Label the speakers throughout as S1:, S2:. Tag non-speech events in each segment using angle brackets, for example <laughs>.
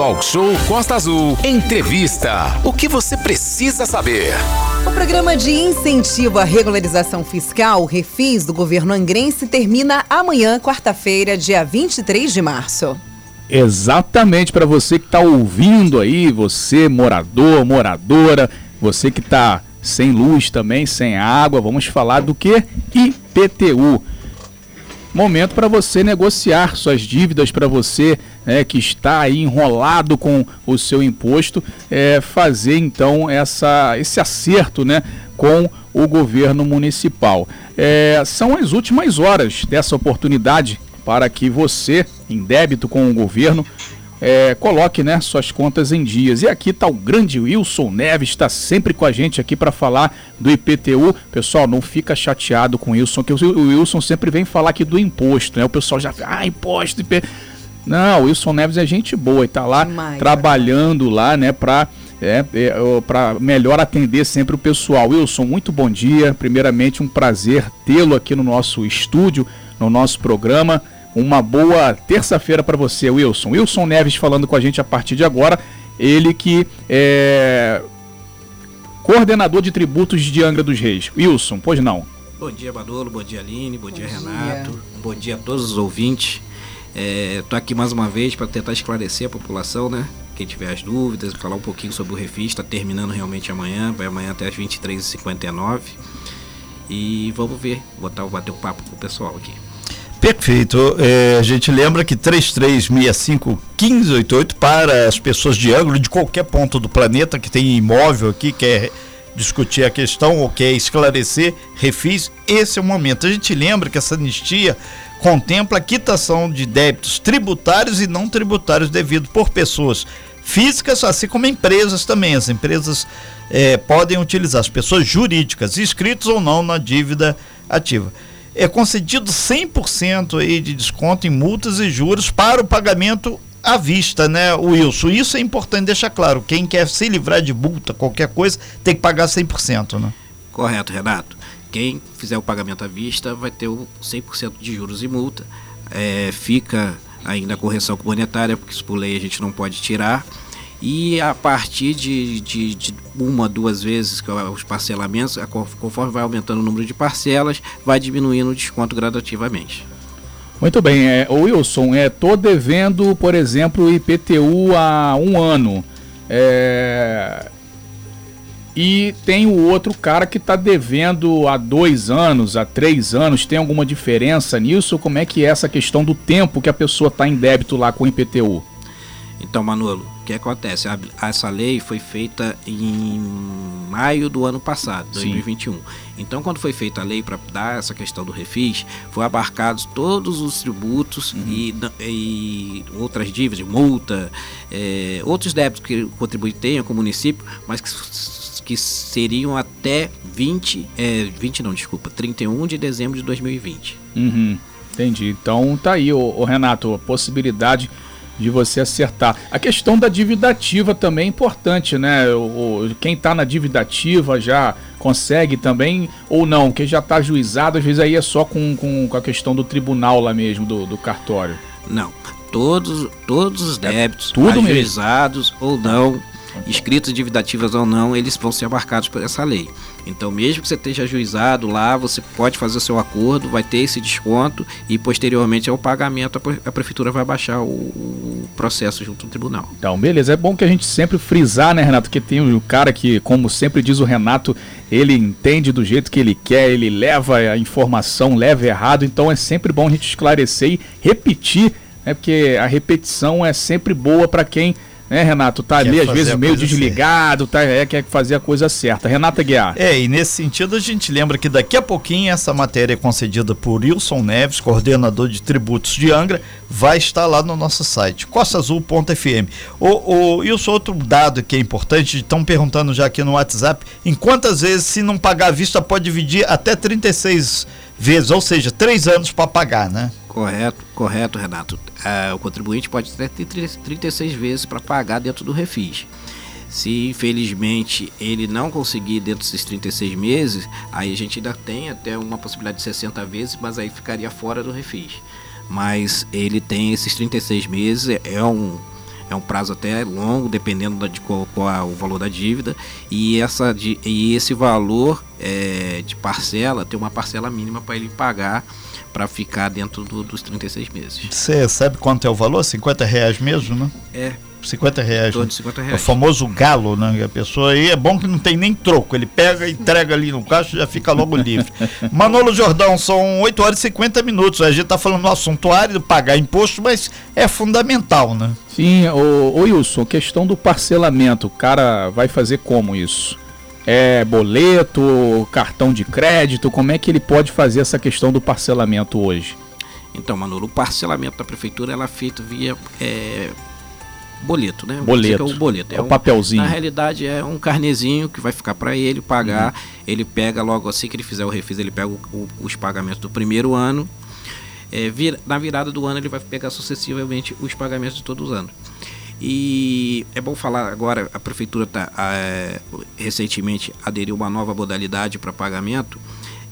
S1: Talk Show Costa Azul. Entrevista. O que você precisa saber?
S2: O programa de incentivo à regularização fiscal, Refis, do governo angrense, termina amanhã, quarta-feira, dia 23 de março.
S3: Exatamente para você que está ouvindo aí, você morador, moradora, você que está sem luz também, sem água, vamos falar do que? IPTU momento para você negociar suas dívidas, para você é, que está aí enrolado com o seu imposto, é, fazer então essa, esse acerto né, com o governo municipal. É, são as últimas horas dessa oportunidade para que você, em débito com o governo, é, coloque né, suas contas em dias. E aqui está o grande Wilson Neves, está sempre com a gente aqui para falar do IPTU. Pessoal, não fica chateado com o Wilson, que o Wilson sempre vem falar aqui do imposto, né? O pessoal já ah, imposto, IPTU. Não, o Wilson Neves é gente boa e está lá trabalhando lá, né, para é, é, para melhor atender sempre o pessoal. Wilson, muito bom dia. Primeiramente, um prazer tê-lo aqui no nosso estúdio, no nosso programa. Uma boa terça-feira para você, Wilson. Wilson Neves falando com a gente a partir de agora. Ele que é coordenador de tributos de Angra dos Reis. Wilson, pois não.
S4: Bom dia, Badolo. Bom dia, Aline. Bom, bom dia, Renato. Dia. Bom dia a todos os ouvintes. Estou é, aqui mais uma vez para tentar esclarecer a população, né? Quem tiver as dúvidas, falar um pouquinho sobre o Refis. Está terminando realmente amanhã, vai amanhã até as 23h59. E vamos ver, botar, bater o papo com o pessoal aqui.
S5: Perfeito. É, a gente lembra que 3365-1588 para as pessoas de ângulo de qualquer ponto do planeta que tem imóvel aqui, quer discutir a questão ou quer esclarecer, refis, esse é o momento. A gente lembra que essa anistia contempla a quitação de débitos tributários e não tributários devidos por pessoas físicas, assim como empresas também. As empresas é, podem utilizar, as pessoas jurídicas, inscritos ou não na dívida ativa é concedido 100% aí de desconto em multas e juros para o pagamento à vista, né, Wilson? Isso é importante deixar claro. Quem quer se livrar de multa, qualquer coisa, tem que pagar 100%, né?
S4: Correto, Renato. Quem fizer o pagamento à vista vai ter o 100% de juros e multa. É, fica ainda a correção monetária, porque isso por lei a gente não pode tirar e a partir de, de, de uma, duas vezes que é os parcelamentos, conforme vai aumentando o número de parcelas, vai diminuindo o desconto gradativamente.
S3: Muito bem, é, Wilson, estou é, devendo, por exemplo, IPTU há um ano. É, e tem o outro cara que está devendo há dois anos, há três anos. Tem alguma diferença nisso? Como é que é essa questão do tempo que a pessoa está em débito lá com o IPTU?
S4: Então, Manolo, que acontece? A, essa lei foi feita em maio do ano passado, 2021. Sim. Então, quando foi feita a lei para dar essa questão do refis, foi abarcados todos os tributos uhum. e, e, outras dívidas, multa, é, outros débitos que o contribuinte tenha com o município, mas que, que seriam até 20, é, 20 não, desculpa, 31 de dezembro de 2020.
S3: Uhum. Entendi. Então tá aí, o Renato, a possibilidade de você acertar. A questão da dívida ativa também é importante, né? O, quem está na dívida ativa já consegue também, ou não, quem já está ajuizado, às vezes aí é só com, com, com, a questão do tribunal lá mesmo, do, do cartório.
S4: Não. Todos, todos os é débitos, é tudo ajuizados mesmo. ou não, escritos dividativas ou não, eles vão ser abarcados por essa lei. Então, mesmo que você esteja ajuizado lá, você pode fazer o seu acordo, vai ter esse desconto e posteriormente ao pagamento a prefeitura vai baixar o processo junto ao tribunal.
S3: Então, beleza. É bom que a gente sempre frisar, né, Renato, que tem o cara que, como sempre diz o Renato, ele entende do jeito que ele quer, ele leva a informação, leva errado. Então, é sempre bom a gente esclarecer e repetir, né, porque a repetição é sempre boa para quem né, Renato? Tá quer ali, às vezes, meio desligado, tá, é, quer fazer a coisa certa. Renata Guiar.
S5: É, e nesse sentido a gente lembra que daqui a pouquinho essa matéria é concedida por Wilson Neves, coordenador de tributos de Angra, vai estar lá no nosso site, costaazul.fm. O, o Wilson, outro dado que é importante, estão perguntando já aqui no WhatsApp, em quantas vezes, se não pagar à vista, pode dividir até 36 vezes, ou seja, três anos para pagar, né?
S4: Correto, correto, Renato. É, o contribuinte pode ter 36 vezes para pagar dentro do refis. Se infelizmente ele não conseguir dentro desses 36 meses, aí a gente ainda tem até uma possibilidade de 60 vezes, mas aí ficaria fora do refis. Mas ele tem esses 36 meses, é, é um, é um prazo até longo, dependendo de qual, qual é o valor da dívida, e, essa, e esse valor é, de parcela tem uma parcela mínima para ele pagar para ficar dentro do, dos 36 meses.
S5: Você sabe quanto é o valor? 50 reais mesmo, né?
S4: É,
S5: 50 reais. Né?
S4: de 50
S5: É o
S4: reais.
S5: famoso galo, né? A pessoa aí é bom que não tem nem troco. Ele pega, entrega ali no caixa e já fica logo livre. <laughs> Manolo Jordão, são 8 horas e 50 minutos. A gente tá falando no assunto árido, pagar imposto, mas é fundamental, né?
S3: Sim, ô, ô Wilson, questão do parcelamento, o cara vai fazer como isso? É boleto, cartão de crédito, como é que ele pode fazer essa questão do parcelamento hoje?
S4: Então, Manolo, o parcelamento da prefeitura ela é feito via é, boleto, né?
S3: Boleto.
S4: O boleto.
S3: É o papelzinho.
S4: Na realidade, é um carnezinho que vai ficar para ele pagar.
S3: Uhum.
S4: Ele pega logo assim que ele fizer o refis, ele pega o- o- os pagamentos do primeiro ano. É, vira- na virada do ano, ele vai pegar sucessivamente os pagamentos de todos os anos. E é bom falar agora, a prefeitura tá, é, recentemente aderiu uma nova modalidade para pagamento.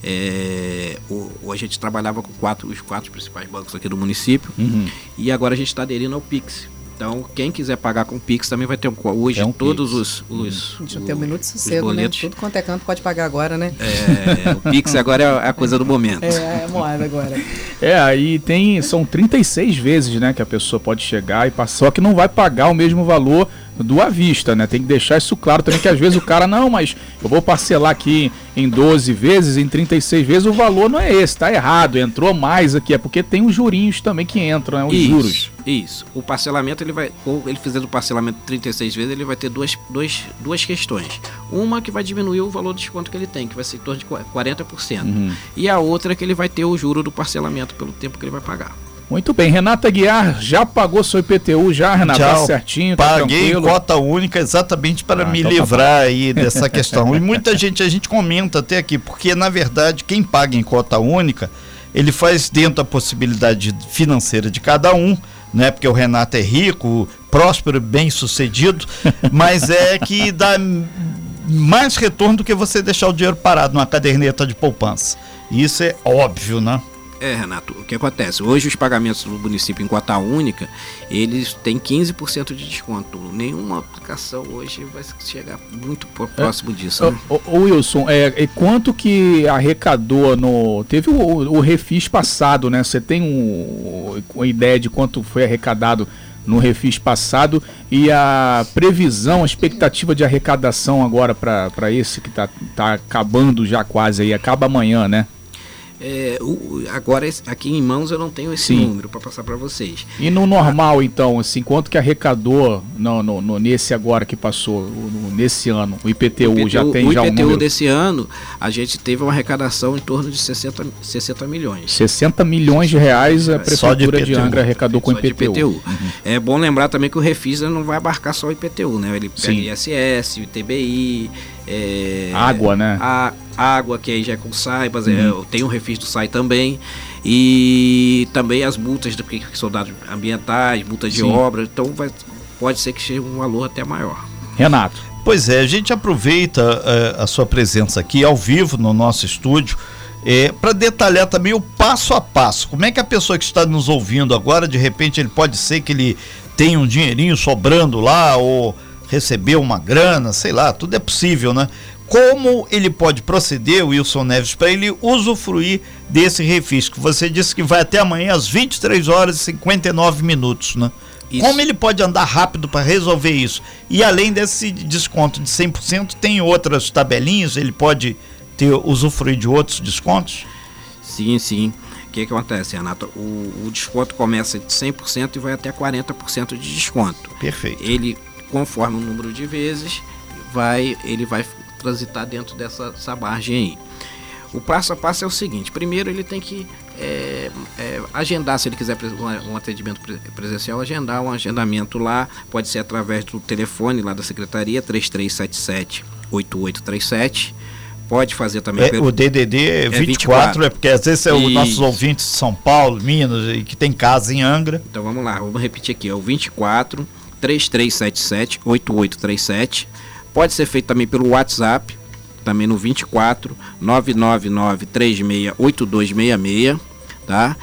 S4: É, o, o- a gente trabalhava com quatro, os quatro principais bancos aqui do município
S3: Uhum.
S4: e agora a gente está aderindo ao Pix. Então, quem quiser pagar com Pix também vai ter um. Hoje,
S3: É um
S4: todos
S3: Pix.
S4: os, os,
S2: Deixa eu
S4: os-
S2: ter um minuto de
S4: os
S2: sossego, né? Tudo quanto é canto pode pagar agora, né?
S4: É, o Pix agora é a coisa do momento.
S2: É, é moeda agora. <laughs>
S3: É, aí tem. São 36 vezes, né, que a pessoa pode chegar e passar. Só que não vai pagar o mesmo valor do à vista, né? Tem que deixar isso claro também, que às vezes o cara, não, mas eu vou parcelar aqui em 12 vezes, em 36 vezes, o valor não é esse, tá errado, entrou mais aqui. É porque tem os jurinhos também que entram, né? Os
S4: Isso,
S3: juros.
S4: Isso. O parcelamento, ele vai. Ou ele fizer o parcelamento 36 vezes, ele vai ter duas, duas, duas questões. Uma que vai diminuir o valor de desconto que ele tem, que vai ser em torno de 40%.
S3: Uhum.
S4: E a outra é que ele vai ter o juro do parcelamento pelo tempo que ele vai pagar.
S3: Muito bem, Renata Guiar já pagou seu IPTU, já, Renata? Tá
S5: Tchau.
S3: certinho, tá
S5: Paguei
S3: tranquilo?
S5: cota única exatamente para
S3: Ah,
S5: me
S3: então tá
S5: livrar aí dessa <laughs> questão. E muita gente, a gente comenta até aqui, porque na verdade quem paga em cota única, ele faz dentro da possibilidade financeira de cada um, né? Porque o Renato é rico, próspero, bem sucedido, <laughs> mas é que dá mais retorno do que você deixar o dinheiro parado numa caderneta de poupança. Isso é óbvio, né?
S4: É, Renato, o que acontece? Hoje os pagamentos do município em cota única, eles têm 15% de desconto. Nenhuma aplicação hoje vai chegar muito pro- próximo disso, né?
S3: Ô, ô, Wilson, é, e quanto que arrecadou no. Teve o, o refis passado, né? Você tem um, uma ideia de quanto foi arrecadado no refis passado e a previsão, a expectativa de arrecadação agora para esse que tá, tá acabando já quase aí, acaba amanhã, né?
S4: É, o- agora, aqui em mãos, eu não tenho esse
S3: Sim.
S4: número para passar para vocês.
S3: E no normal, então, assim, quanto que arrecadou no, no- no- nesse agora que passou, o- no- nesse ano? O IPTU, já tem
S4: o
S3: já um
S4: IPTU
S3: número?
S4: desse ano, a gente teve uma arrecadação em torno de 60, 60 milhões.
S3: 60 milhões de reais a
S5: de
S3: Prefeitura de,
S5: IPTU.
S3: Angra arrecadou com
S4: de
S3: IPTU.
S4: IPTU. É bom lembrar também que o Refis não vai abarcar só o IPTU, né? Ele pega
S3: Sim.
S4: ISS, ITBI, é,
S3: Água, né?
S4: A, água, que aí já é com SAIBAS, é,
S3: Uhum.
S4: tem o Refis do SAI também. E também as multas do que são dados ambientais, multas de
S3: Sim.
S4: obra. Então vai, pode ser que chegue um valor até maior.
S3: Renato.
S5: Pois é, a gente aproveita eh, a sua presença aqui ao vivo no nosso estúdio para detalhar também o passo a passo. Como é que a pessoa que está nos ouvindo agora, de repente, ele pode ser que ele tenha um dinheirinho sobrando lá ou recebeu uma grana, sei lá, tudo é possível, né? Como ele pode proceder, Wilson Neves, para ele usufruir desse refis? Que você disse que vai até amanhã às 23 horas e 59 minutos, né?
S4: Isso.
S5: Como ele pode andar rápido para resolver isso? E além desse desconto de 100%, tem outras tabelinhas? Ele pode ter usufruir de outros descontos?
S4: Sim, sim. O que, que acontece, Renato? O, o desconto começa de 100% e vai até 40% de desconto.
S5: Perfeito.
S4: Ele, conforme o número de vezes, vai, ele vai transitar dentro dessa, dessa margem aí. O passo a passo é o seguinte: primeiro ele tem que é, é, agendar, se ele quiser um atendimento pre- presencial, agendar um agendamento lá, pode ser através do telefone lá da secretaria, 3377 8837. Pode fazer também
S5: É,
S4: pelo-
S5: o DDD é 24,
S4: 24,
S5: é porque às vezes é os
S4: Isso.
S5: nossos ouvintes de São Paulo, Minas, e que tem casa em Angra.
S4: Então vamos lá, vamos repetir aqui, é o 24 3377 8837. Pode ser feito também pelo WhatsApp, também no 24 999 368266, tá?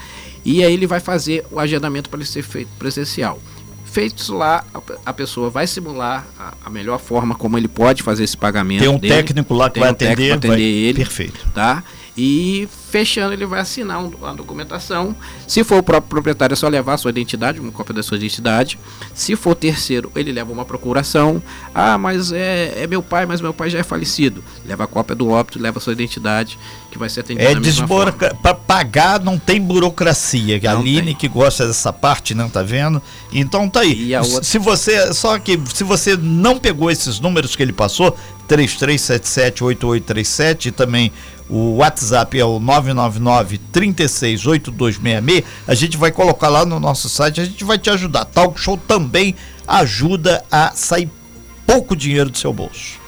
S4: E aí ele vai fazer o agendamento para ele ser feito presencial. Feito lá, a, pessoa vai simular a, a, melhor forma como ele pode fazer esse pagamento.
S5: Tem um dele. técnico lá que vai um atender,
S4: atender vai... ele.
S5: Perfeito.
S4: Tá? E fechando, ele vai assinar uma documentação. Se for o próprio proprietário, é só levar a sua identidade, uma cópia da sua identidade. Se for terceiro, ele leva uma procuração. Ah, mas é, é meu pai, mas meu pai já é falecido. Leva a cópia do óbito, leva a sua identidade, que vai ser atendida
S5: é desburocra... Para pagar não tem burocracia. Não a Aline tem. que gosta dessa parte, não tá vendo? Então tá aí. Outra... Se você, só que se você não pegou esses números que ele passou, 33778837 e também o WhatsApp é o 999 368266. A gente vai colocar lá no nosso site, a gente vai te ajudar. Talk Show também ajuda a sair pouco dinheiro do seu bolso.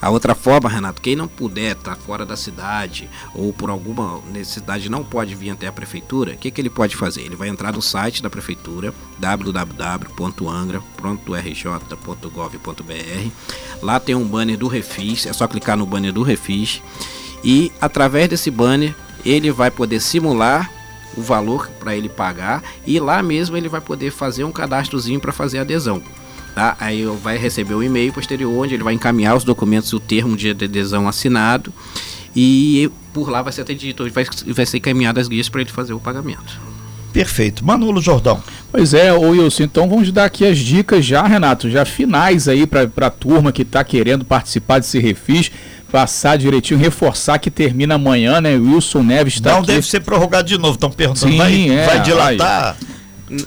S4: A outra forma, Renato, quem não puder estar tá fora da cidade ou por alguma necessidade não pode vir até a prefeitura, o que, que ele pode fazer? Ele vai entrar no site da prefeitura, www.angra.rj.gov.br. Lá tem um banner do Refis, é só clicar no banner do Refis e através desse banner ele vai poder simular o valor para ele pagar e lá mesmo ele vai poder fazer um cadastrozinho para fazer adesão. Tá? Aí vai receber o um e-mail posterior onde ele vai encaminhar os documentos e o termo de adesão assinado e por lá vai ser atendido, vai, vai ser encaminhado as guias para ele fazer o pagamento.
S5: Perfeito. Manolo Jordão.
S3: Pois é, ô Wilson, então vamos dar aqui as dicas já, Renato, já finais aí para a turma que está querendo participar desse refis passar direitinho, reforçar que termina amanhã, né? Wilson Neves está
S5: Não
S3: aqui.
S5: deve ser prorrogado de novo, estão perguntando. Sim, vai, é, vai dilatar?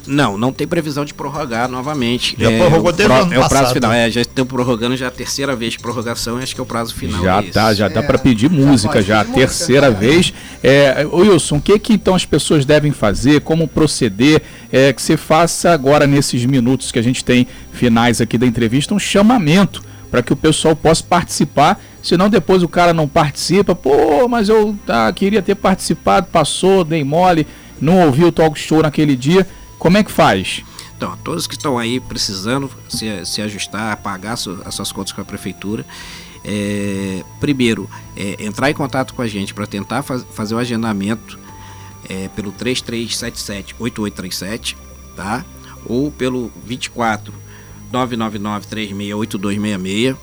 S4: Não, não tem previsão de prorrogar novamente.
S5: Já é, prorrogou desde o ano
S4: É o prazo final, é, já estão prorrogando já a terceira vez de prorrogação, acho que é o prazo final.
S3: Já tá, já é, dá para pedir música já, a terceira música, vez. É, Wilson, o que que então as pessoas devem fazer, como proceder, é, que você faça agora nesses minutos que a gente tem finais aqui da entrevista, um chamamento para que o pessoal possa participar senão depois o cara não participa, pô, mas eu tá, queria ter participado, passou, dei mole, não ouvi o talk show naquele dia. Como é que faz?
S4: Então, todos que estão aí precisando se, se ajustar, pagar su, as suas contas com a prefeitura, é, primeiro, é, entrar em contato com a gente para tentar faz, fazer o agendamento é, pelo 3377-8837, tá? Ou pelo 24 999 368266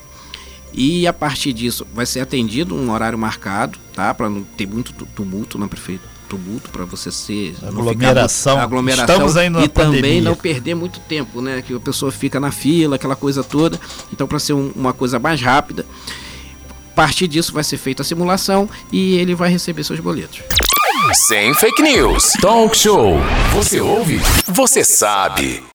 S4: e a partir disso vai ser atendido um horário marcado, tá? Para não ter muito tumulto na prefeitura tumulto para você ser
S5: aglomeração,
S4: muito, aglomeração Estamos aí e pandemia. também não perder muito tempo, né? Que a pessoa fica na fila, aquela coisa toda. Então, para ser um, uma coisa mais rápida, a partir disso vai ser feita a simulação e ele vai receber seus boletos.
S1: Sem fake news. Talk show. Você ouve? Você sabe.